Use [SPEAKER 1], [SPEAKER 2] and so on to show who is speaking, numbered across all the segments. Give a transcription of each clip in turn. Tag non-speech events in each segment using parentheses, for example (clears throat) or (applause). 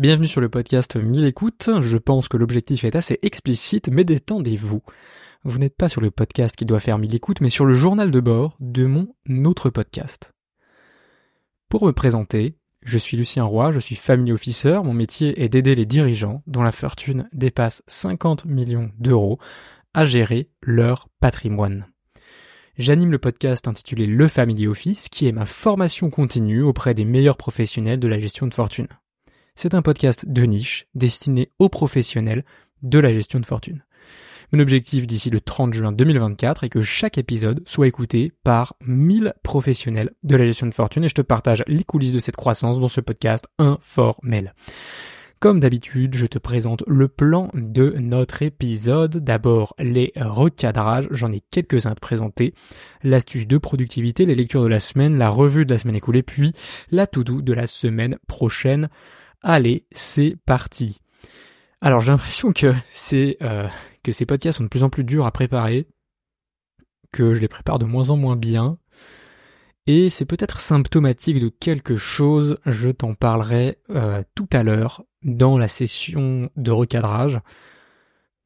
[SPEAKER 1] Bienvenue sur le podcast 1000 écoutes. Je pense que l'objectif est assez explicite, mais détendez-vous. Vous, n'êtes pas sur le podcast qui doit faire 1000 écoutes, mais sur le journal de bord de mon autre podcast. Pour me présenter, je suis Lucien Roy, je suis family officer, mon métier est d'aider les dirigeants dont la fortune dépasse 50 millions d'euros à gérer leur patrimoine. J'anime le podcast intitulé Le Family Office, qui est ma formation continue auprès des meilleurs professionnels de la gestion de fortune. C'est un podcast de niche destiné aux professionnels de la gestion de fortune. Mon objectif d'ici le 30 juin 2024 est que chaque épisode soit écouté par 1000 professionnels de la gestion de fortune et je te partage les coulisses de cette croissance dans ce podcast informel. Comme d'habitude, je te présente le plan de notre épisode. D'abord, les recadrages, j'en ai quelques-uns à te présenter. L'astuce de productivité, les lectures de la semaine, la revue de la semaine écoulée, puis la to-do de la semaine prochaine. Allez, c'est parti. Alors j'ai l'impression que c'est euh, que ces podcasts sont de plus en plus durs à préparer, que je les prépare de moins en moins bien, et c'est peut-être symptomatique de quelque chose. Je t'en parlerai euh, tout à l'heure dans la session de recadrage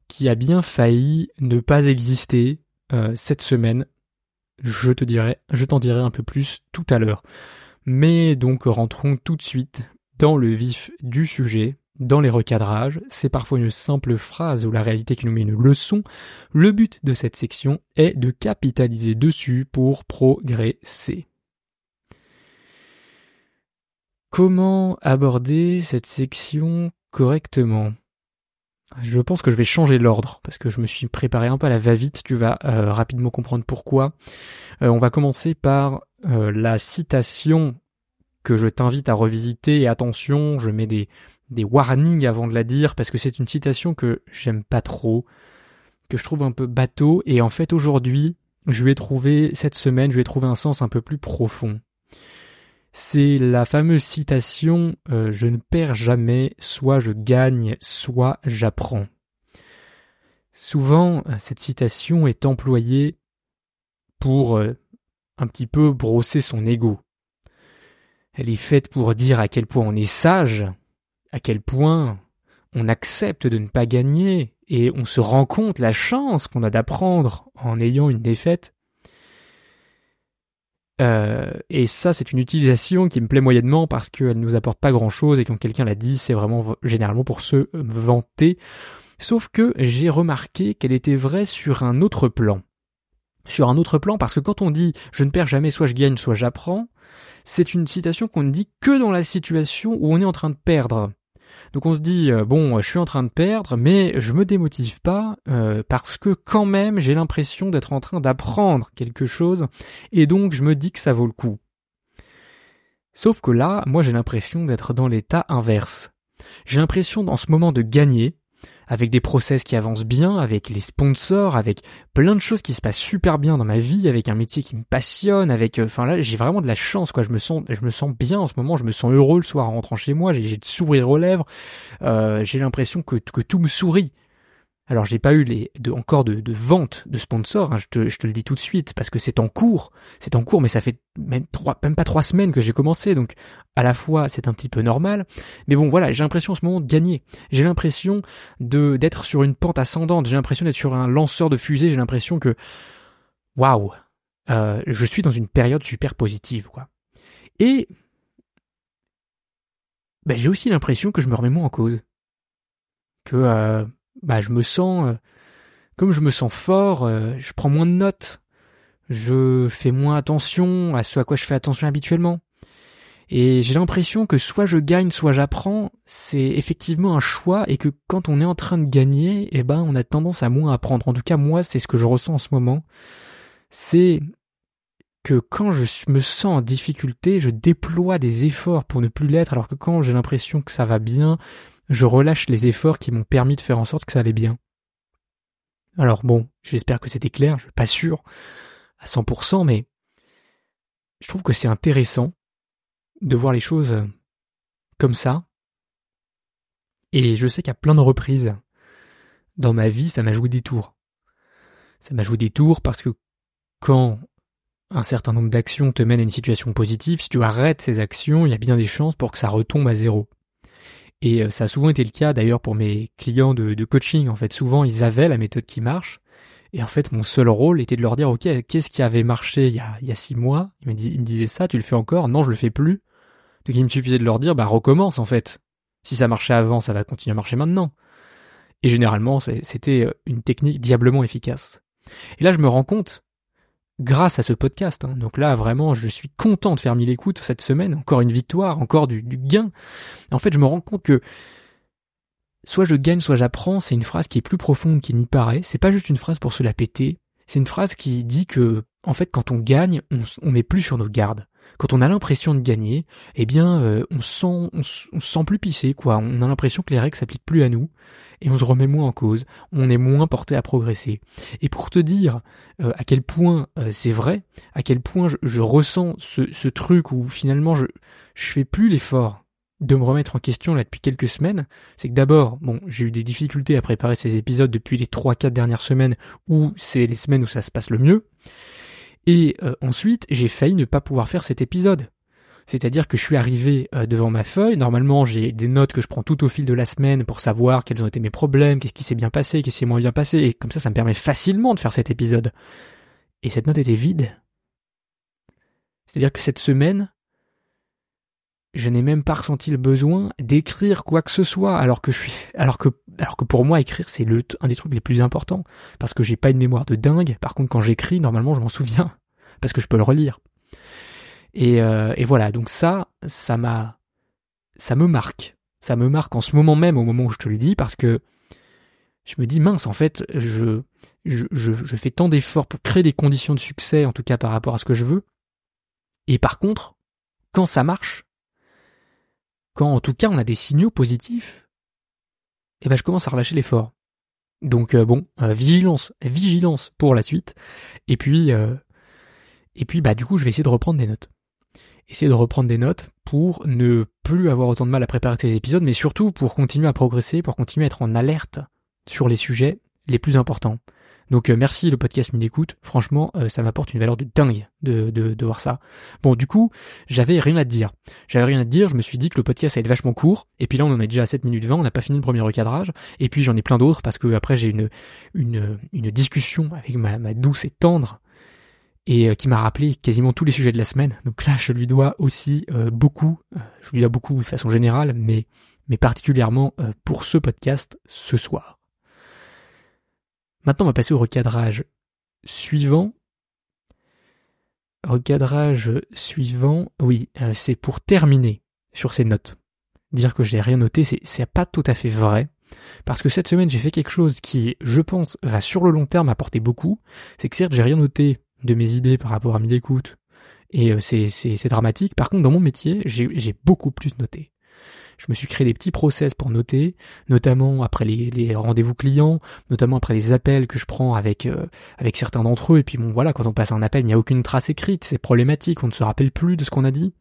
[SPEAKER 1] qui a bien failli ne pas exister euh, cette semaine. Je te dirai, je t'en dirai un peu plus tout à l'heure. Mais donc rentrons tout de suite dans le vif du sujet, dans les recadrages, c'est parfois une simple phrase ou la réalité qui nous met une leçon. Le but de cette section est de capitaliser dessus pour progresser. Comment aborder cette section correctement? Je pense que je vais changer l'ordre parce que je me suis préparé un peu à la va-vite. Tu vas euh, rapidement comprendre pourquoi. Euh, on va commencer par euh, la citation que je t'invite à revisiter. Et attention, je mets des, warnings avant de la dire parce que c'est une citation que j'aime pas trop, que je trouve un peu bateau. Et en fait, aujourd'hui, je lui ai trouvé, cette semaine, je lui ai trouvé un sens un peu plus profond. C'est la fameuse citation euh, Je ne perds jamais, soit je gagne, soit j'apprends. Souvent, cette citation est employée pour euh, un petit peu brosser son ego. Elle est faite pour dire à quel point on est sage, à quel point on accepte de ne pas gagner et on se rend compte la chance qu'on a d'apprendre en ayant une défaite. Euh, et ça, c'est une utilisation qui me plaît moyennement parce qu'elle nous apporte pas grand chose et quand quelqu'un l'a dit, c'est vraiment généralement pour se vanter. Sauf que j'ai remarqué qu'elle était vraie sur un autre plan. Sur un autre plan parce que quand on dit je ne perds jamais, soit je gagne, soit j'apprends, c'est une citation qu'on ne dit que dans la situation où on est en train de perdre. Donc on se dit euh, bon, je suis en train de perdre, mais je me démotive pas euh, parce que quand même j'ai l'impression d'être en train d'apprendre quelque chose et donc je me dis que ça vaut le coup. Sauf que là, moi j'ai l'impression d'être dans l'état inverse. J'ai l'impression dans ce moment de gagner, avec des process qui avancent bien, avec les sponsors, avec plein de choses qui se passent super bien dans ma vie, avec un métier qui me passionne, avec, euh, enfin là, j'ai vraiment de la chance, quoi. Je me sens, je me sens bien en ce moment. Je me sens heureux le soir en rentrant chez moi. J'ai, j'ai de sourire aux lèvres. Euh, j'ai l'impression que, que tout me sourit. Alors j'ai pas eu les encore de, de vente de sponsors, hein, je, te, le dis tout de suite, parce que c'est en cours, c'est en cours, mais ça fait même, trois, même pas trois semaines que j'ai commencé, donc à la fois c'est un petit peu normal, mais bon voilà, j'ai l'impression en ce moment de gagner, j'ai l'impression d'être sur une pente ascendante, j'ai l'impression d'être sur un lanceur de fusée, j'ai l'impression que waouh, euh, je suis dans une période super positive quoi. Et ben, j'ai aussi l'impression que je me remets moins en cause, que euh, bah je me sens euh, comme je me sens fort, euh, je prends moins de notes, je fais moins attention à ce à quoi je fais attention habituellement. Et j'ai l'impression que soit je gagne, soit j'apprends, c'est effectivement un choix et que quand on est en train de gagner, eh ben on a tendance à moins apprendre. En tout cas, moi, c'est ce que je ressens en ce moment. C'est que quand je me sens en difficulté, je déploie des efforts pour ne plus l'être, alors que quand j'ai l'impression que ça va bien, je relâche les efforts qui m'ont permis de faire en sorte que ça allait bien. Alors bon, j'espère que c'était clair, je suis pas sûr à 100%, mais je trouve que c'est intéressant de voir les choses euh, comme ça. Et je sais qu'à plein de reprises dans ma vie, ça m'a joué des tours. Ça m'a joué des tours parce que quand un certain nombre d'actions te mènent à une situation positive, si tu arrêtes ces actions, il y a bien des chances pour que ça retombe à zéro. Et euh, ça a souvent été le cas d'ailleurs pour mes clients de, coaching. En fait, souvent ils avaient la méthode qui marche. Et en fait, mon seul rôle était de leur dire, ok, qu'est-ce qui avait marché il y a, six mois? Ils me, ils disaient ça, tu le fais encore? Non, je le fais plus. Donc il me suffisait de leur dire, bah recommence en fait. Si ça marchait avant, ça va continuer à marcher maintenant. Et généralement, c'était une technique diablement efficace. Et là, je me rends compte, grâce à ce podcast, hein, donc là, vraiment, je suis content de faire mille écoutes cette semaine, encore une victoire, encore du, gain. En fait, je me rends compte que soit je gagne, soit j'apprends, c'est une phrase qui est plus profonde qu'il n'y paraît. C'est pas juste une phrase pour se la péter. C'est une phrase qui dit que, en fait, quand on gagne, on, on plus sur nos gardes. Quand on a l'impression de gagner, eh bien, euh, on sent, on, se sent plus pissé, quoi. On a l'impression que les règles s'appliquent plus à nous et on se remet moins en cause. On est moins porté à progresser. Et pour te dire euh, à quel point euh, c'est vrai, à quel point je, ressens ce, ce, truc où finalement je je fais plus l'effort de me remettre en question là depuis quelques semaines, c'est que d'abord, bon, j'ai eu des difficultés à préparer ces épisodes depuis les 3-4 dernières semaines où c'est les semaines où ça se passe le mieux. Et euh, ensuite, j'ai failli ne pas pouvoir faire cet épisode. C'est-à-dire que je suis arrivé euh, devant ma feuille. Normalement, j'ai des notes que je prends tout au fil de la semaine pour savoir quels ont été mes problèmes, qu'est-ce qui s'est bien passé, qu'est-ce qui s'est moins bien passé. Et comme ça, ça me permet facilement de faire cet épisode. Et cette note était vide. C'est-à-dire que cette semaine, je n'ai même pas ressenti le besoin d'écrire quoi que ce soit, alors que je suis, alors que, alors que pour moi écrire c'est le un des trucs les plus importants, parce que j'ai pas une mémoire de dingue. Par contre, quand j'écris, normalement, je m'en souviens. Parce que je peux le relire. Et, euh, et voilà, donc ça, ça m'a, ça me marque, ça me marque en ce moment même, au moment où je te le dis, parce que je me dis mince, en fait, je, je, je, je fais tant d'efforts pour créer des conditions de succès, en tout cas par rapport à ce que je veux, et par contre, quand ça marche, quand en tout cas on a des signaux positifs, eh ben je commence à relâcher l'effort. Donc euh, bon, euh, vigilance, vigilance pour la suite. Et puis euh, et puis bah du coup je vais essayer de reprendre des notes. Essayer de reprendre des notes pour ne plus avoir autant de mal à préparer ces épisodes, mais surtout pour continuer à progresser, pour continuer à être en alerte sur les sujets les plus importants. Donc euh, merci le podcast Mille Écoute. Franchement, euh, ça m'apporte une valeur de dingue de, de, voir ça. Bon, du coup, j'avais rien à te dire. J'avais rien à te dire. Je me suis dit que le podcast allait être vachement court. Et puis là, on en est déjà à 7 minutes 20. On n'a pas fini le premier recadrage. Et puis j'en ai plein d'autres parce que après j'ai une, une, discussion avec ma, douce et tendre et euh, qui m'a rappelé quasiment tous les sujets de la semaine. Donc là, je lui dois aussi beaucoup. je lui dois beaucoup de façon générale, mais mais particulièrement pour ce podcast ce soir. Maintenant, on va passer au recadrage suivant. Recadrage suivant, oui, euh, c'est pour terminer sur ces notes. Dire que j'ai rien noté, c'est pas tout à fait vrai. Parce que cette semaine, j'ai fait quelque chose qui, je pense, va sur le long terme apporter beaucoup. C'est que certes, j'ai rien noté de mes idées par rapport à mes écoutes, et euh, c'est dramatique. Par contre, dans mon métier, j'ai beaucoup plus noté je me suis créé des petits process pour noter, notamment après les, rendez-vous clients, notamment après les appels que je prends avec euh, avec certains d'entre eux. Et puis bon, voilà, quand on passe un appel, il n'y a aucune trace écrite, c'est problématique, on ne se rappelle plus de ce qu'on a dit.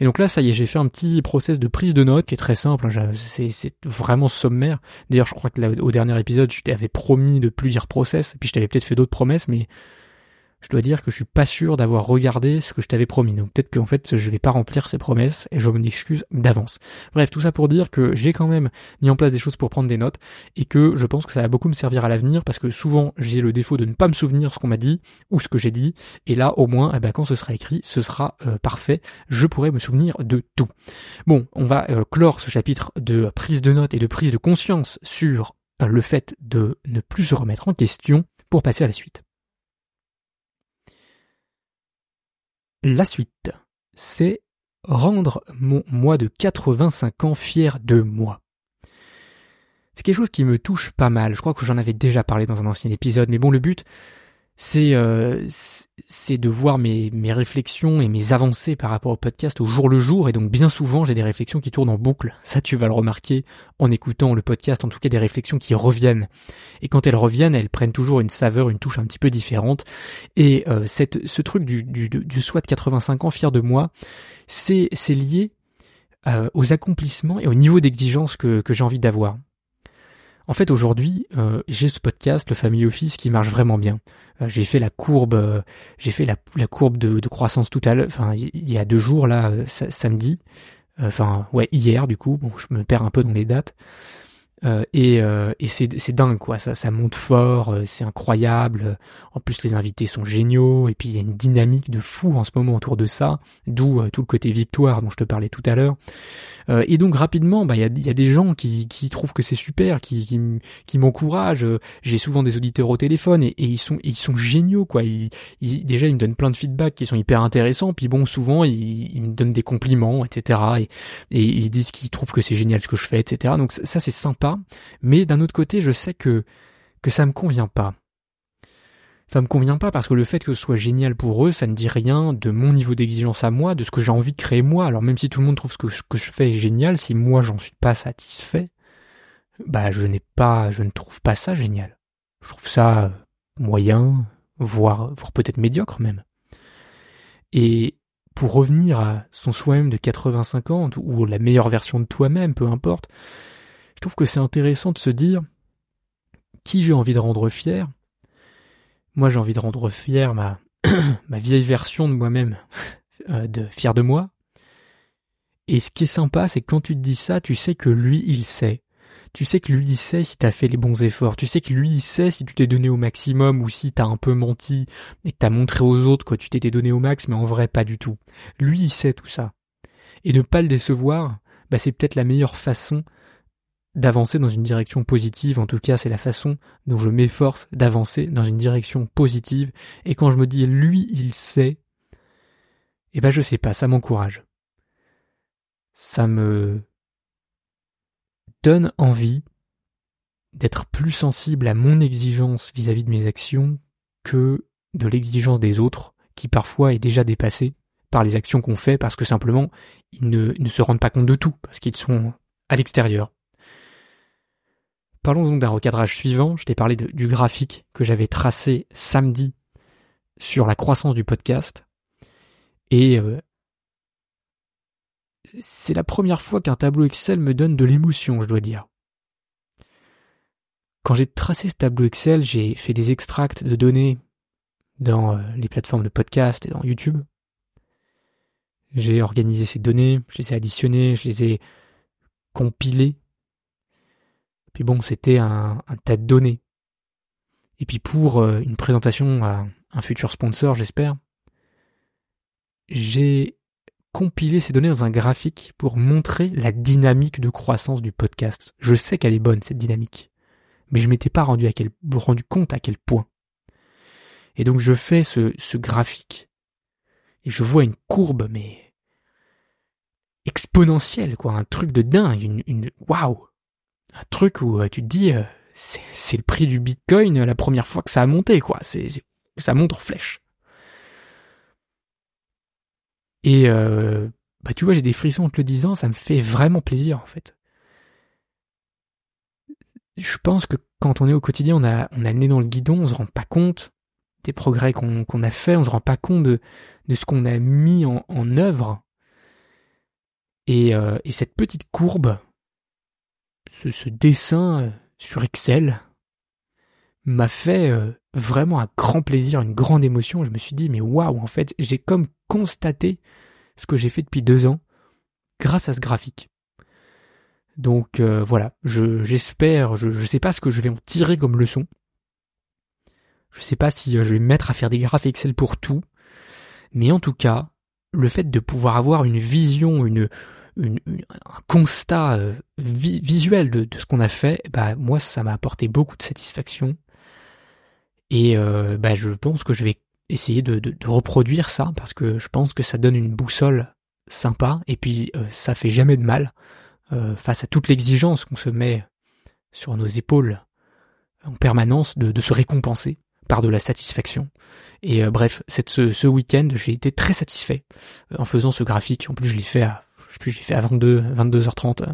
[SPEAKER 1] Et donc là, ça y est, j'ai fait un petit process de prise de notes qui est très simple. Hein, c'est vraiment sommaire. D'ailleurs, je crois que au dernier épisode, je t'avais promis de plus dire process, et puis je t'avais peut-être fait d'autres promesses, mais je dois dire que je suis pas sûr d'avoir regardé ce que je t'avais promis. Donc peut-être qu'en fait je vais pas remplir ces promesses et je m'en excuse d'avance. Bref, tout ça pour dire que j'ai quand même mis en place des choses pour prendre des notes et que je pense que ça va beaucoup me servir à l'avenir parce que souvent j'ai le défaut de ne pas me souvenir ce qu'on m'a dit ou ce que j'ai dit et là au moins eh ben, quand ce sera écrit ce sera euh, parfait. Je pourrai me souvenir de tout. Bon, on va euh, clore ce chapitre de prise de notes et de prise de conscience sur euh, le fait de ne plus se remettre en question pour passer à la suite. La suite, c'est rendre mon moi de 85 ans fier de moi. C'est quelque chose qui me touche pas mal. Je crois que j'en avais déjà parlé dans un ancien épisode, mais bon, le but, c'est euh, c'est de voir mes, mes réflexions et mes avancées par rapport au podcast au jour le jour. Et donc bien souvent j'ai des réflexions qui tournent en boucle. Ça tu vas le remarquer en écoutant le podcast. En tout cas des réflexions qui reviennent. Et quand elles reviennent elles prennent toujours une saveur une touche un petit peu différente. Et euh, cette ce truc du du, du SWAT 85 ans fier de moi c'est c'est lié euh, aux accomplissements et au niveau d'exigence que que j'ai envie d'avoir en fait, aujourd'hui, euh, j'ai ce podcast, le Family Office, qui marche vraiment bien. Euh, j'ai fait la courbe, euh, j'ai fait la, courbe de, croissance tout à l'heure, il y a deux jours là, samedi. Enfin, ouais, hier du coup. Bon, je me perds un peu dans les dates. Euh, et, euh, et c'est, c'est dingue quoi, ça, ça monte fort, euh, c'est incroyable. En plus les invités sont géniaux et puis il y a une dynamique de fou en ce moment autour de ça, d'où tout le côté victoire dont je te parlais tout à l'heure. et donc rapidement, bah il y a, y a, des gens qui, qui trouvent que c'est super, qui, qui, qui m'encouragent. J'ai souvent des auditeurs au téléphone et, ils sont ils sont géniaux quoi. Ils, ils, déjà ils me donnent plein de feedback qui sont hyper intéressants. Puis bon souvent ils, ils me donnent des compliments etc. Et, et ils disent qu'ils trouvent que c'est génial ce que je fais etc. Donc ça c'est sympa mais d'un autre côté, je sais que, que ça me convient pas. Ça me convient pas parce que le fait que ce soit génial pour eux, ça ne dit rien de mon niveau d'exigence à moi, de ce que j'ai envie de créer moi. Alors même si tout le monde trouve ce que, que je fais génial, si moi j'en suis pas satisfait, bah je n'ai pas, je ne trouve pas ça génial. Je trouve ça euh, moyen, voire, voire peut-être médiocre même. Et pour revenir à son soi-même de 80-50 ou la meilleure version de toi-même, peu importe, je trouve que c'est intéressant de se dire qui j'ai envie de rendre fier. Moi, j'ai envie de rendre fier ma, (clears throat) vieille version de moi-même, (laughs) euh, de fier de moi. Et ce qui est sympa, c'est quand tu te dis ça, tu sais que lui, il sait. Tu sais que lui, il sait si t'as fait les bons efforts. Tu sais que lui, il sait si tu t'es donné au maximum ou si t'as un peu menti et que t'as montré aux autres que tu t'étais donné au max, mais en vrai, pas du tout. Lui, il sait tout ça. Et ne pas le décevoir, bah, c'est peut-être la meilleure façon d'avancer dans une direction positive, en tout cas c'est la façon dont je m'efforce d'avancer dans une direction positive, et quand je me dis lui il sait, eh ben je sais pas, ça m'encourage. Ça me donne envie d'être plus sensible à mon exigence vis-à-vis de mes actions que de l'exigence des autres, qui parfois est déjà dépassée par les actions qu'on fait parce que simplement ils ne, ne se rendent pas compte de tout, parce qu'ils sont à l'extérieur. Parlons donc d'un recadrage suivant. Je t'ai parlé du graphique que j'avais tracé samedi sur la croissance du podcast. Et euh, c'est la première fois qu'un tableau Excel me donne de l'émotion, je dois dire. Quand j'ai tracé ce tableau Excel, j'ai fait des extracts de données dans euh, les plateformes de podcast et dans YouTube. J'ai organisé ces données, je les ai additionnées, je les ai compilées puis bon, c'était un, tas de données. Et puis pour euh, une présentation à un futur sponsor, j'espère, j'ai compilé ces données dans un graphique pour montrer la dynamique de croissance du podcast. Je sais qu'elle est bonne, cette dynamique. Mais je m'étais pas rendu, à quel, compte à quel point. Et donc je fais ce, ce graphique. Et je vois une courbe, mais exponentielle, quoi, un truc de dingue, une, une, waouh! Un truc où euh, tu te dis euh, c'est le prix du bitcoin la première fois que ça a monté quoi. C'est ça monte en flèche. Et euh, bah tu vois j'ai des frissons en te le disant ça me fait vraiment plaisir en fait. Je pense que quand on est au quotidien on a on a le nez dans le guidon on se rend pas compte des progrès qu'on a fait on se rend pas compte de de ce qu'on a mis en, en œuvre. Et, et cette petite courbe ce, dessin euh, sur Excel m'a fait euh, vraiment un grand plaisir, une grande émotion. Je me suis dit, mais waouh, en fait, j'ai comme constaté ce que j'ai fait depuis deux ans grâce à ce graphique. Donc euh, voilà, j'espère, je ne sais pas ce que je vais en tirer comme leçon. Je sais pas si je vais me mettre à faire des graphes Excel pour tout, mais en tout cas, le fait de pouvoir avoir une vision, une, un constat euh, visuel de, ce qu'on a fait, bah moi ça m'a apporté beaucoup de satisfaction. Et euh, bah, je pense que je vais essayer de, reproduire ça parce que je pense que ça donne une boussole sympa et puis euh, ça fait jamais de mal face à toute l'exigence qu'on se met sur nos épaules en permanence de, se récompenser par de la satisfaction. Et bref, cette, ce, ce week-end, j'ai été très satisfait en faisant ce graphique. En plus, je l'ai fait à je sais plus, j'ai fait à 22, 22h30,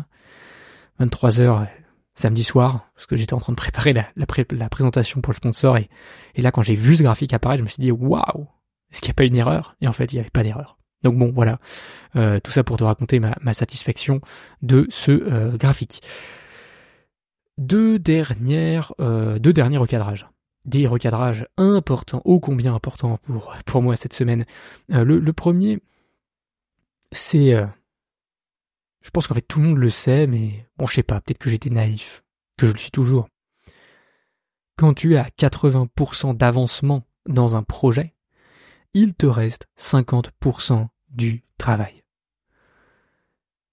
[SPEAKER 1] 23h samedi soir, parce que j'étais en train de préparer la, présentation pour le sponsor, et, là quand j'ai vu ce graphique apparaître, je me suis dit waouh, est-ce qu'il n'y a pas une erreur? Et en fait, il n'y avait pas d'erreur. Donc bon, voilà, euh, tout ça pour te raconter ma, satisfaction de ce euh, graphique. Deux dernières, euh, deux derniers recadrages des recadrages importants, ô combien importants pour pour moi cette semaine. le, le premier, c'est Je pense qu'en fait tout le monde le sait, mais bon, je sais pas, peut-être que j'étais naïf, que je le suis toujours. Quand tu à 80% d'avancement dans un projet, il te reste 50% du travail.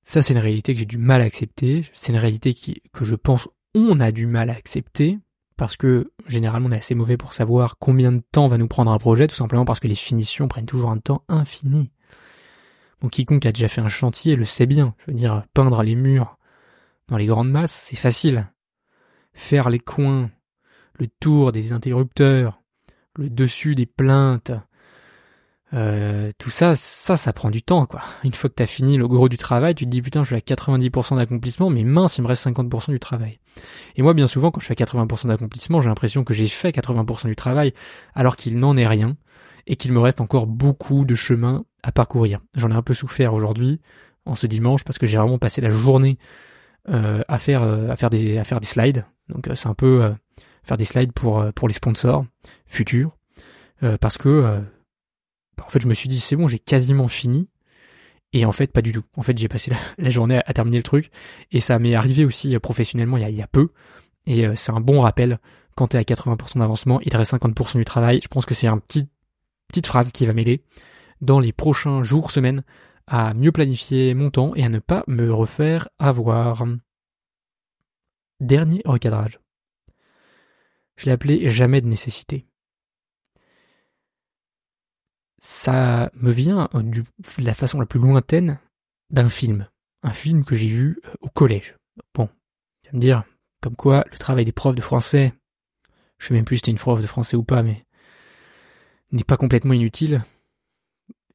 [SPEAKER 1] Ça, c'est une réalité que j'ai du mal à accepter. C'est une réalité que je pense on a du mal à accepter parce que généralement on est assez mauvais pour savoir combien de temps va nous prendre un projet, tout simplement parce que les finitions prennent toujours un temps infini. Bon, quiconque a déjà fait un chantier le sait bien. Je veux dire, peindre les murs dans les grandes masses, c'est facile. Faire les coins, le tour des interrupteurs, le dessus des plaintes, euh, tout ça, ça, ça prend du temps, quoi. Une fois que t'as fini le gros du travail, tu te dis putain, je suis à 90% d'accomplissement, mais mince, il me reste 50% du travail. Et moi, bien souvent, quand je à 80% d'accomplissement, j'ai l'impression que j'ai fait 80% du travail, alors qu'il n'en est rien, et qu'il me reste encore beaucoup de chemin à parcourir. J'en ai un peu souffert aujourd'hui, en ce dimanche, parce que j'ai vraiment passé la journée euh, à faire euh, à faire des à faire des slides. Donc c'est un peu faire des slides pour pour les sponsors futurs, parce que en fait, je me suis dit, c'est bon, j'ai quasiment fini. Et en fait, pas du tout. En fait, j'ai passé (laughs) la, journée à, terminer le truc. Et ça m'est arrivé aussi euh, professionnellement il y a, peu. Et euh, c'est un bon rappel. Quand t'es à 80% d'avancement, il te reste 50% du travail. Je pense que c'est une petit, petite phrase qui va m'aider dans les prochains jours, semaines, à mieux planifier mon temps et à ne pas me refaire avoir. Dernier recadrage. Je l'ai appelé jamais de nécessité ça me vient euh, de la façon la plus lointaine d'un film. Un film que j'ai vu euh, au collège. Bon, tu vas me dire, comme quoi le travail des profs de français, je sais même plus si c'était une prof de français ou pas, mais n'est pas complètement inutile.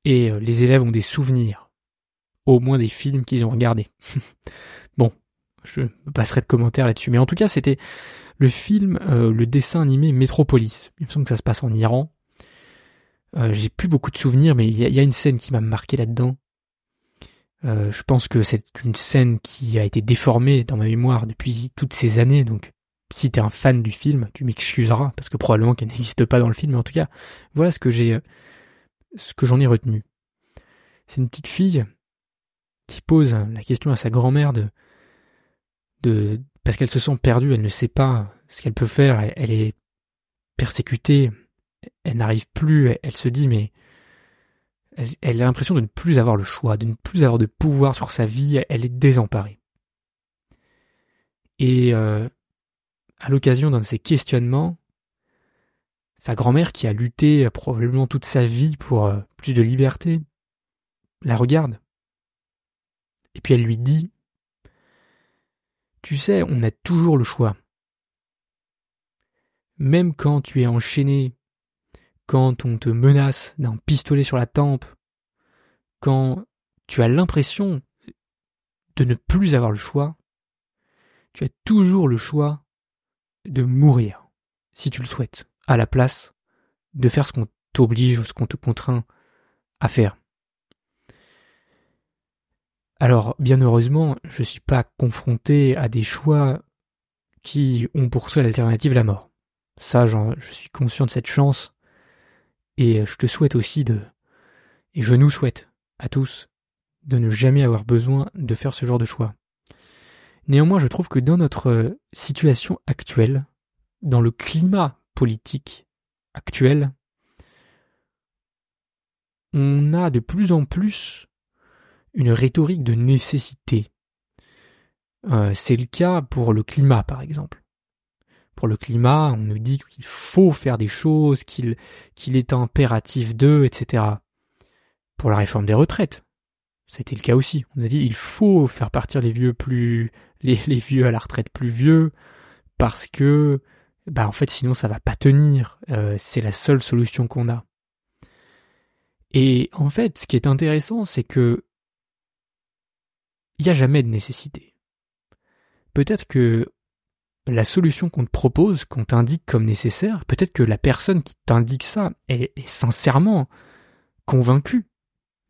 [SPEAKER 1] Et euh, les élèves ont des souvenirs, au moins des films qu'ils ont regardés. (laughs) bon, je passerai de commentaires là-dessus. Mais en tout cas, c'était le film, le dessin animé Metropolis. Il me semble que ça se passe en Iran. Euh, j'ai plus beaucoup de souvenirs, mais il y, a une scène qui m'a marqué là-dedans. Euh, je pense que c'est une scène qui a été déformée dans ma mémoire depuis toutes ces années, donc si t'es un fan du film, tu m'excuseras, parce que probablement qu'elle (laughs) n'existe pas dans le film, mais en tout cas, voilà ce que j'ai, ce que j'en ai retenu. C'est une petite fille qui pose la question à sa grand-mère de, de, parce qu'elle se sent perdue, elle ne sait pas ce qu'elle peut faire, elle est persécutée, elle n'arrive plus, elle, se dit mais elle, a l'impression de ne plus avoir le choix, de ne plus avoir de pouvoir sur sa vie, elle est désemparée. Et euh, à l'occasion d'un de ces questionnements, sa grand-mère qui a lutté probablement toute sa vie pour euh, plus de liberté, la regarde. Et puis elle lui dit Tu sais, on a toujours le choix. Même quand tu es enchaîné quand on te menace d'un pistolet sur la tempe, quand tu as l'impression de ne plus avoir le choix, tu as toujours le choix de mourir, si tu le souhaites, à la place de faire ce qu'on t'oblige ou ce qu'on te contraint à faire. Alors, bien heureusement, je ne suis pas confronté à des choix qui ont pour seule alternative la mort. Ça, je suis conscient de cette chance, et je te souhaite aussi de, et je nous souhaite à tous, de ne jamais avoir besoin de faire ce genre de choix. Néanmoins, je trouve que dans notre situation actuelle, dans le climat politique actuel, on a de plus en plus une rhétorique de nécessité. Euh, c'est le cas pour le climat, par exemple pour le climat, on nous dit qu'il faut faire des choses, qu'il est impératif d'eux, etc. Pour la réforme des retraites, c'était le cas aussi. On a dit il faut faire partir les vieux plus les, (laughs) les vieux à la retraite plus vieux parce que bah en fait sinon ça va pas tenir. Euh, c'est la seule solution qu'on a. Et en fait, ce qui est intéressant, c'est que il n'y a jamais de nécessité. Peut-être que la solution qu'on te propose, qu'on t'indique comme nécessaire, peut-être que la personne qui t'indique ça est, sincèrement convaincue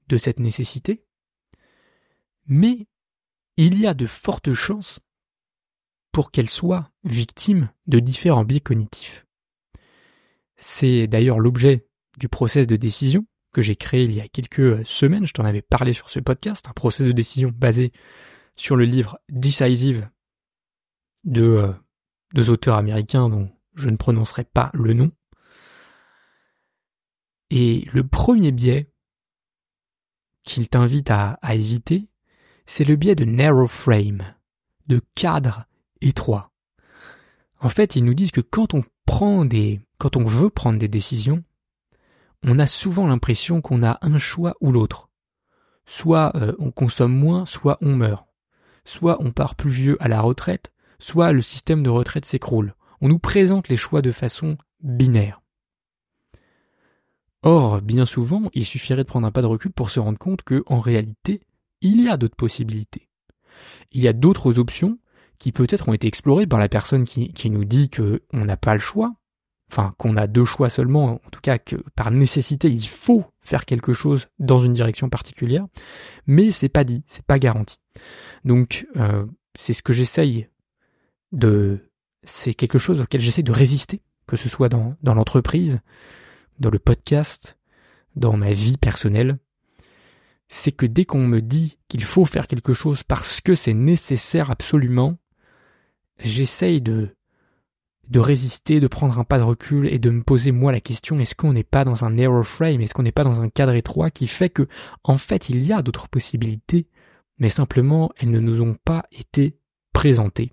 [SPEAKER 1] de cette nécessité, mais il y a de fortes chances pour qu'elle soit victime de différents biais cognitifs. C'est d'ailleurs l'objet du process de décision, que j'ai créé il y a quelques semaines, je t'en avais parlé sur ce podcast, un procès de décision basé sur le livre Decisive de euh, deux auteurs américains dont je ne prononcerai pas le nom. Et le premier biais qu'il t'invite à, éviter, c'est le biais de narrow frame, de cadre étroit. En fait, ils nous disent que quand on prend des, quand on veut prendre des décisions, on a souvent l'impression qu'on a un choix ou l'autre. Soit euh, on consomme moins, soit on meurt. Soit on part plus vieux à la retraite, soit le système de retraite s'écroule. On nous présente les choix de façon binaire. Or, bien souvent, il suffirait de prendre un pas de recul pour se rendre compte que, en réalité, il y a d'autres possibilités. Il y a d'autres options qui peut-être ont été explorées par la personne qui, nous dit qu'on n'a pas le choix, enfin qu'on a deux choix seulement, en tout cas que par nécessité il faut faire quelque chose dans une direction particulière, mais c'est pas dit, c'est pas garanti. Donc euh, c'est ce que j'essaye de, c'est quelque chose auquel j'essaie de résister, que ce soit dans, l'entreprise, dans le podcast, dans ma vie personnelle, c'est que dès qu'on me dit qu'il faut faire quelque chose parce que c'est nécessaire absolument, j'essaye de de résister, de prendre un pas de recul et de me poser moi la question est-ce qu'on n'est pas dans un narrow frame, est-ce qu'on n'est pas dans un cadre étroit qui fait que en fait il y a d'autres possibilités, mais simplement elles ne nous ont pas été présentées?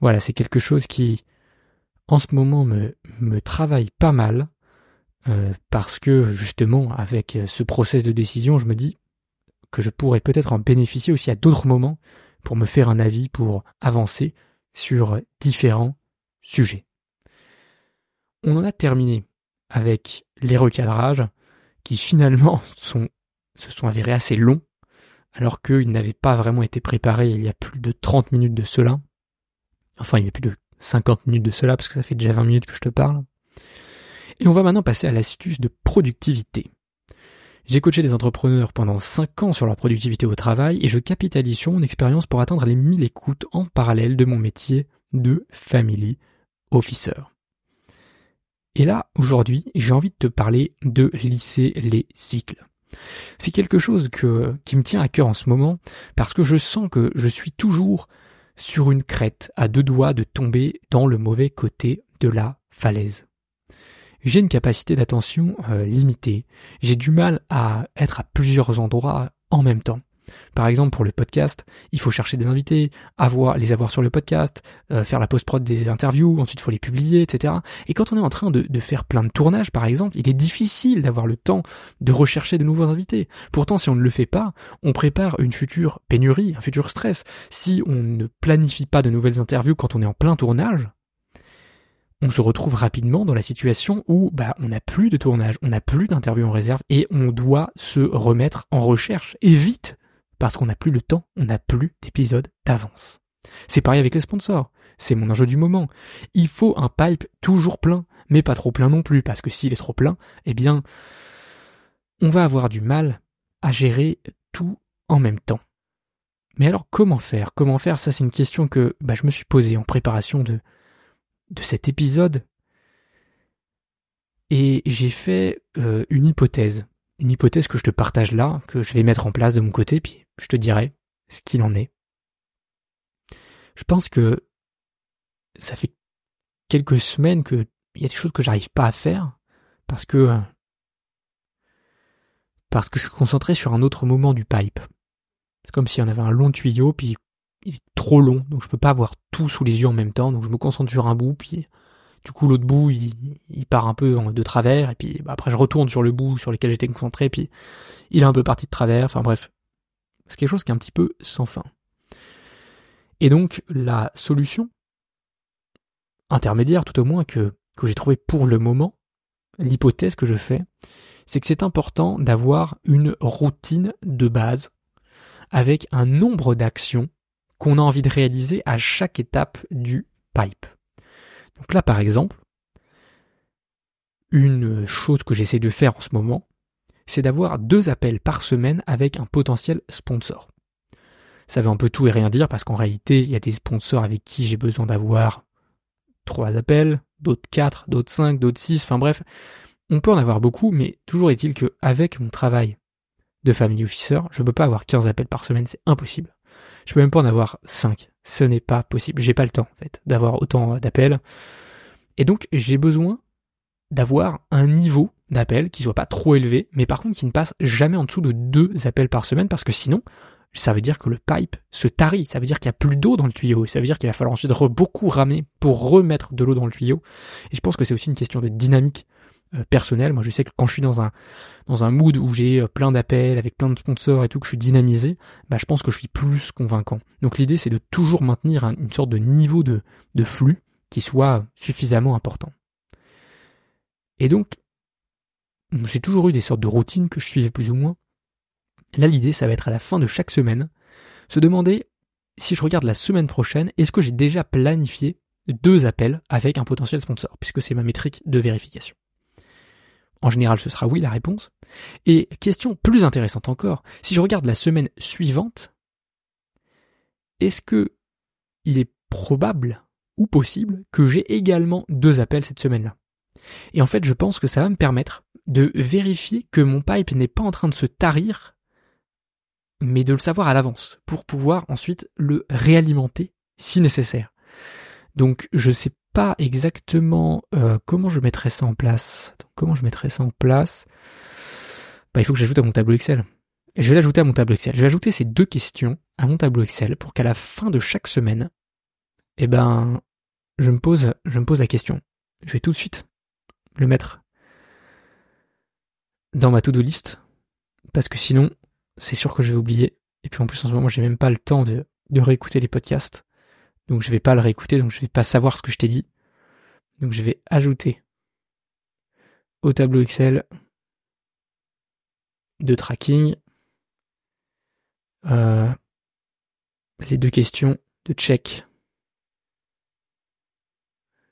[SPEAKER 1] Voilà, c'est quelque chose qui en ce moment me, me travaille pas mal euh, parce que justement avec ce process de décision je me dis que je pourrais peut-être en bénéficier aussi à d'autres moments pour me faire un avis, pour avancer sur différents sujet. On en a terminé avec les recadrages qui finalement (laughs) sont, se sont avérés assez longs alors qu'ils n'avaient pas vraiment été préparés il y a plus de 30 minutes de cela. Enfin, il y a plus de 50 minutes de cela parce que ça fait déjà 20 minutes que je te parle. Et on va maintenant passer à l'astuce de productivité. J'ai coaché des entrepreneurs pendant 5 ans sur leur productivité au travail et je capitalise sur mon expérience pour atteindre les 1000 écoutes en parallèle de mon métier de family officer. Et là, aujourd'hui, j'ai envie de te parler de lisser les cycles. C'est quelque chose qui me tient à cœur en ce moment parce que je sens que je suis toujours sur une crête à deux doigts de tomber dans le mauvais côté de la falaise. J'ai une capacité d'attention euh, limitée. J'ai du mal à être à plusieurs endroits en même temps. Par exemple, pour le podcast, il faut chercher des invités, avoir, les avoir sur le podcast, euh, faire la post-prod des interviews, ensuite il faut les publier, etc. Et quand on est en train de, de faire plein de tournages, par exemple, il est difficile d'avoir le temps de rechercher de nouveaux invités. Pourtant, si on ne le fait pas, on prépare une future pénurie, un futur stress. Si on ne planifie pas de nouvelles interviews quand on est en plein tournage, on se retrouve rapidement dans la situation où bah, on n'a plus de tournage, on n'a plus d'interviews en réserve et on doit se remettre en recherche et vite parce qu'on n'a plus le temps, on n'a plus d'épisodes d'avance. C'est pareil avec les sponsors. C'est mon enjeu du moment. Il faut un pipe toujours plein, mais pas trop plein non plus, parce que s'il est trop plein, eh bien, on va avoir du mal à gérer tout en même temps. Mais alors comment faire? Comment faire? Ça c'est une question que bah, je me suis posée en préparation de, cet épisode. Et j'ai fait euh, une hypothèse. Une hypothèse que je te partage là, que je vais mettre en place de mon côté, puis je te dirai ce qu'il en est. Je pense que ça fait quelques semaines qu'il y a des choses que j'arrive pas à faire parce que parce que je suis concentré sur un autre moment du pipe. C'est comme si on avait un long tuyau puis il est trop long donc je peux pas avoir tout sous les yeux en même temps donc je me concentre sur un bout puis du coup l'autre bout il, part un peu de travers et puis bah, après je retourne sur le bout sur lequel j'étais concentré puis il est un peu parti de travers enfin bref c'est quelque chose qui est un petit peu sans fin. Et donc, la solution intermédiaire, tout au moins, que, j'ai trouvé pour le moment, l'hypothèse que je fais, c'est que c'est important d'avoir une routine de base avec un nombre d'actions qu'on a envie de réaliser à chaque étape du pipe. Donc là, par exemple, une chose que j'essaie de faire en ce moment, c'est d'avoir deux appels par semaine avec un potentiel sponsor. Ça veut un peu tout et rien dire parce qu'en réalité, il y a des sponsors avec qui j'ai besoin d'avoir trois appels, d'autres quatre, d'autres cinq, d'autres six, enfin bref, on peut en avoir beaucoup, mais toujours est-il que avec mon travail de family officer, je peux pas avoir 15 appels par semaine, c'est impossible. Je peux même pas en avoir 5. Ce n'est pas possible. J'ai pas le temps, en fait, d'avoir autant d'appels. Et donc, j'ai besoin d'avoir un niveau d'appels qui soit pas trop élevé, mais par contre qui ne passe jamais en dessous de deux appels par semaine, parce que sinon, ça veut dire que le pipe se tarit, ça veut dire qu'il n'y a plus d'eau dans le tuyau, et ça veut dire qu'il va falloir ensuite beaucoup ramer pour remettre de l'eau dans le tuyau. Et je pense que c'est aussi une question de dynamique euh, personnelle. Moi, je sais que quand je suis dans un dans un mood où j'ai euh, plein d'appels avec plein de sponsors et tout, que je suis dynamisé, bah, je pense que je suis plus convaincant. Donc l'idée, c'est de toujours maintenir une sorte de niveau de, de flux qui soit suffisamment important. Et donc, j'ai toujours eu des sortes de routines que je suivais plus ou moins. Là, l'idée, ça va être à la fin de chaque semaine, se demander si je regarde la semaine prochaine, est-ce que j'ai déjà planifié deux appels avec un potentiel sponsor, puisque c'est ma métrique de vérification. En général, ce sera oui la réponse. Et question plus intéressante encore, si je regarde la semaine suivante, est-ce que il est probable ou possible que j'ai également deux appels cette semaine-là? Et en fait, je pense que ça va me permettre de vérifier que mon pipe n'est pas en train de se tarir, mais de le savoir à l'avance pour pouvoir ensuite le réalimenter si nécessaire. Donc je sais pas exactement euh, comment je mettrais ça en place. comment je mettrais ça en place? Bah, Il faut que j'ajoute à mon tableau Excel. je vais l'ajouter à mon tableau Excel. Je vais ajouter ces deux questions à mon tableau Excel pour qu'à la fin de chaque semaine, eh ben, je me pose, je me pose la question. Je vais tout de suite le mettre dans ma to-do list parce que sinon, c'est sûr que je vais oublier. Et puis en plus, en ce moment, j'ai même pas le temps de, réécouter les podcasts. Donc je vais pas le réécouter, donc je vais pas savoir ce que je t'ai dit. Donc je vais ajouter au tableau Excel de tracking euh, les deux questions de check.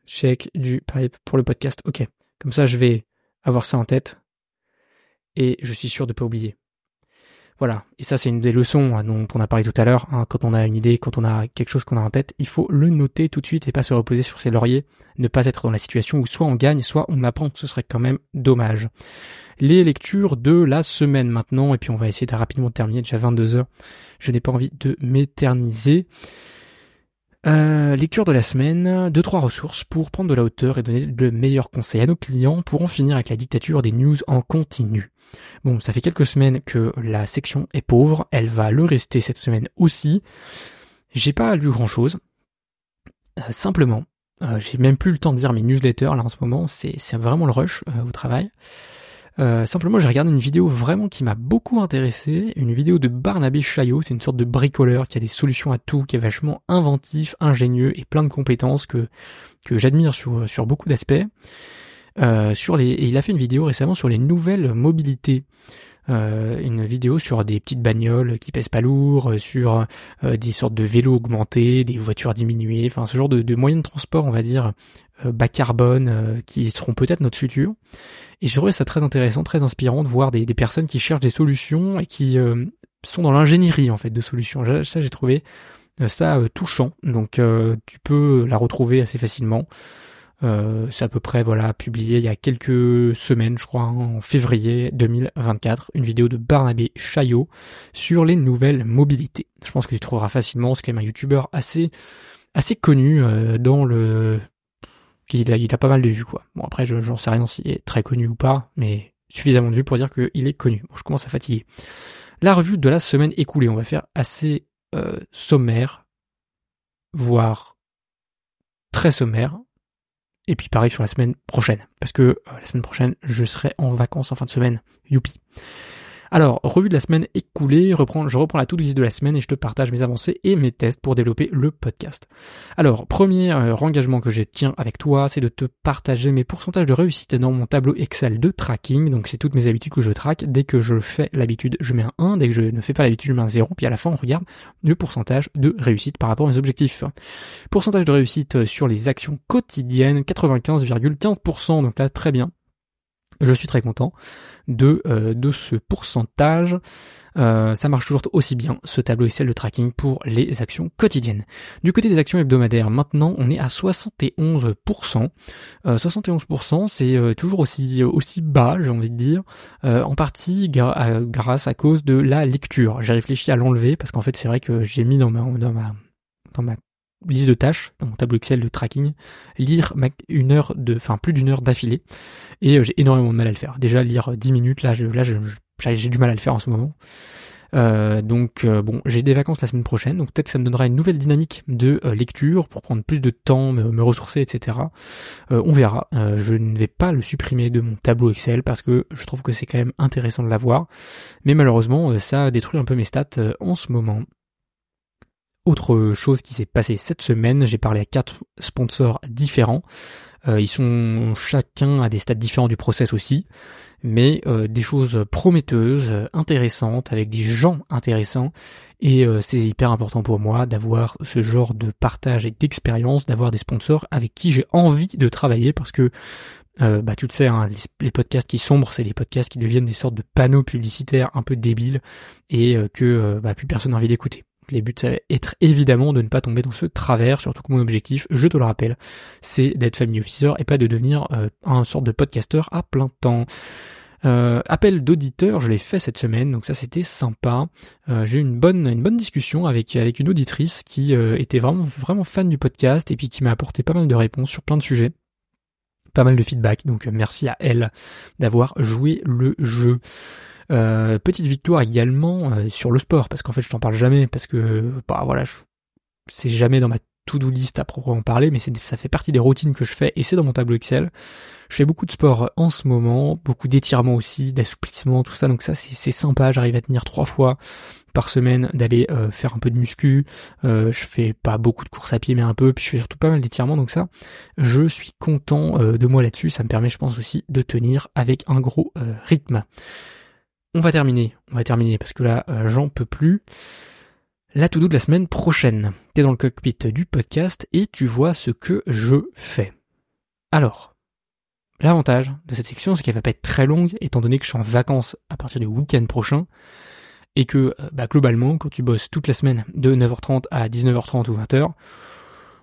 [SPEAKER 1] Check du pipe pour le podcast. Ok. Comme ça, je vais avoir ça en tête et je suis sûr de pas oublier. Voilà, et ça c'est une des leçons hein, dont on a parlé tout à l'heure. Hein. Quand on a une idée, quand on a quelque chose qu'on a en tête, il faut le noter tout de suite et pas se reposer sur ses lauriers, ne pas être dans la situation où soit on gagne, soit on apprend. Ce serait quand même dommage. Les lectures de la semaine maintenant, et puis on va essayer de rapidement terminer, déjà 22 heures. Je n'ai pas envie de m'éterniser. Lecture de la semaine, deux trois ressources pour prendre de la hauteur et donner le meilleur conseil à nos clients pour en finir avec la dictature des news en continu. Bon, ça fait quelques semaines que la section est pauvre, elle va le rester cette semaine aussi. J'ai pas lu grand chose. Euh, simplement, euh, j'ai même plus le temps de dire mes newsletters là en ce moment, c'est vraiment le rush euh, au travail. Simplement, j'ai regardé une vidéo vraiment qui m'a beaucoup intéressé, une vidéo de Barnabé Chaillot, c'est une sorte de bricoleur qui a des solutions à tout, qui est vachement inventif, ingénieux et plein de compétences que que j'admire sur sur beaucoup d'aspects. Euh, sur les, et il a fait une vidéo récemment sur les nouvelles mobilités. Euh, une vidéo sur des petites bagnoles qui pèsent pas lourd, euh, sur des sortes de vélos augmentés, des voitures diminuées, enfin ce genre de, de moyens de transport, on va dire, bas carbone, qui seront peut-être notre futur. Et je trouvais ça très intéressant, très inspirant de voir des, des personnes qui cherchent des solutions et qui sont dans l'ingénierie en fait de solutions. Ça j'ai trouvé ça touchant, donc tu peux la retrouver assez facilement. Euh, c'est à peu près voilà publié il y a quelques semaines, je crois, hein, en février 2024, une vidéo de Barnabé Chaillot sur les nouvelles mobilités. Je pense que tu trouveras facilement. C'est quand même un youtubeur assez assez connu euh, dans le il a, il a pas mal de vues quoi. Bon après j'en sais rien s'il est très connu ou pas, mais suffisamment de vues pour dire qu'il est connu. Bon, je commence à fatiguer. La revue de la semaine écoulée, on va faire assez euh, sommaire, voire très sommaire et puis pareil sur la semaine prochaine, parce que euh, la semaine prochaine, je serai en vacances en fin de semaine. Youpi. Alors, revue de la semaine écoulée, je reprends la toute liste de la semaine et je te partage mes avancées et mes tests pour développer le podcast. Alors, premier euh, engagement que je tiens avec toi, c'est de te partager mes pourcentages de réussite dans mon tableau Excel de tracking. Donc, c'est toutes mes habitudes que je traque. Dès que je fais l'habitude, je mets un 1. Dès que je ne fais pas l'habitude, je mets un 0. Puis à la fin, on regarde le pourcentage de réussite par rapport à mes objectifs. Pourcentage de réussite sur les actions quotidiennes, 95,15%. Donc là, très bien. Je suis très content de, euh, de ce pourcentage. Euh, ça marche toujours aussi bien, ce tableau Excel de tracking pour les actions quotidiennes. Du côté des actions hebdomadaires, maintenant on est à 71%. 71% euh, c'est toujours aussi, aussi bas, j'ai envie de dire, en partie grâce à cause de la lecture. J'ai réfléchi à l'enlever parce qu'en fait c'est vrai que j'ai mis dans ma, dans ma, dans ma liste de tâches dans mon tableau Excel de tracking, lire une heure de, enfin plus d'une heure d'affilée, et euh, j'ai énormément de mal à le faire. Déjà lire 10 minutes, là, je, là, j'ai du mal à le faire en ce moment. Euh, donc euh, bon, j'ai des vacances la semaine prochaine, donc peut-être que ça me donnera une nouvelle dynamique de lecture pour prendre plus de temps, me, ressourcer, etc. on verra. je ne vais pas le supprimer de mon tableau Excel parce que je trouve que c'est quand même intéressant de l'avoir, mais malheureusement ça détruit un peu mes stats en ce moment. Autre chose qui s'est passé cette semaine, j'ai parlé à quatre sponsors différents. Euh, ils sont chacun à des stades différents du process aussi, mais euh, des choses prometteuses, intéressantes, avec des gens intéressants. Et euh, c'est hyper important pour moi d'avoir ce genre de partage et d'expérience, d'avoir des sponsors avec qui j'ai envie de travailler parce que bah tu le sais, hein, les, podcasts qui sombrent, c'est les podcasts qui deviennent des sortes de panneaux publicitaires un peu débiles et que bah, plus personne n'a envie d'écouter. Les buts, ça va être évidemment de ne pas tomber dans ce travers, surtout que mon objectif, je te le rappelle, c'est d'être family officer et pas de devenir euh, un sorte de podcasteur à plein temps. Euh, appel d'auditeur, je l'ai fait cette semaine, donc ça c'était sympa. Euh, j'ai eu une bonne, une bonne discussion avec, avec une auditrice qui était vraiment, vraiment fan du podcast et puis qui m'a apporté pas mal de réponses sur plein de sujets. Pas mal de feedback, donc merci à elle d'avoir joué le jeu. Euh, petite victoire également euh, sur le sport, parce qu'en fait je t'en parle jamais, parce que bah voilà, c'est jamais dans ma to-do list à proprement parler, mais ça fait partie des routines que je fais et c'est dans mon tableau Excel. Je fais beaucoup de sport en ce moment, beaucoup d'étirements aussi, d'assouplissement, tout ça, donc ça c'est sympa, j'arrive à tenir trois fois par semaine d'aller euh, faire un peu de muscu, je fais pas beaucoup de courses à pied mais un peu, puis je fais surtout pas mal d'étirements, donc ça je suis content de moi là-dessus, ça me permet je pense aussi de tenir avec un gros rythme. On va terminer, on va terminer parce que là euh, j'en peux plus. La to-do de la semaine prochaine. T'es dans le cockpit du podcast et tu vois ce que je fais. Alors, l'avantage de cette section, c'est qu'elle va pas être très longue, étant donné que je suis en vacances à partir du week-end prochain, et que euh, bah, globalement, quand tu bosses toute la semaine de 9h30 à 19h30 ou 20h,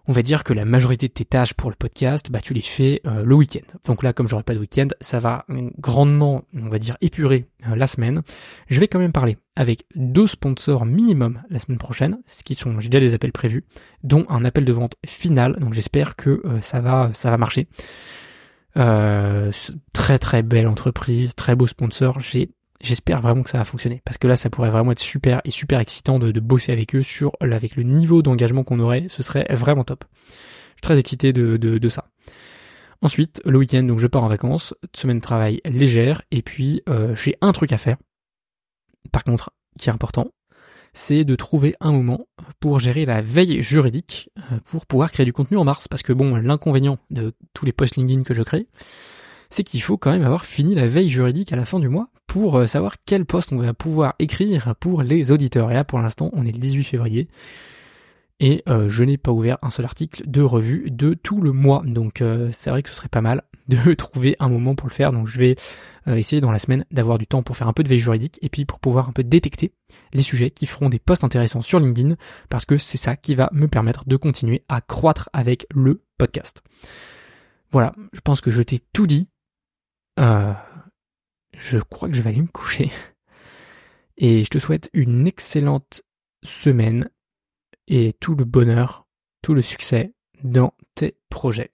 [SPEAKER 1] on va dire que la majorité de tes tâches pour le podcast, bah, tu les fais euh, le week-end. Donc là, comme j'aurai pas de week-end, ça va grandement, on va dire, épurer euh, la semaine. Je vais quand même parler avec deux sponsors minimum la semaine prochaine, ce qui sont, déjà des appels prévus, dont un appel de vente final. Donc j'espère que euh, ça va, ça va marcher. très très belle entreprise, très beau sponsor. J'ai J'espère vraiment que ça va fonctionner parce que là ça pourrait vraiment être super et super excitant de, bosser avec eux sur avec le niveau d'engagement qu'on aurait, ce serait vraiment top. Je suis très excité de, de, ça. Ensuite, le week-end, donc je pars en vacances, semaine de travail légère, et puis euh, j'ai un truc à faire. Par contre, qui est important, c'est de trouver un moment pour gérer la veille juridique euh, pour pouvoir créer du contenu en mars. Parce que bon, l'inconvénient de tous les posts LinkedIn que je crée, c'est qu'il faut quand même avoir fini la veille juridique à la fin du mois pour euh, savoir quel poste on va pouvoir écrire pour les auditeurs. Et là, pour l'instant, on est le 18 février. Et euh, je n'ai pas ouvert un seul article de revue de tout le mois. Donc euh, c'est vrai que ce serait pas mal (laughs) de trouver un moment pour le faire. Donc je vais essayer dans la semaine d'avoir du temps pour faire un peu de veille juridique et puis pour pouvoir un peu détecter les sujets qui feront des posts intéressants sur LinkedIn parce que c'est ça qui va me permettre de continuer à croître avec le podcast. Voilà, je pense que je t'ai tout dit. Euh, je crois que je vais aller me coucher. (laughs) Et je te souhaite une excellente semaine et tout le bonheur, tout le succès dans tes projets.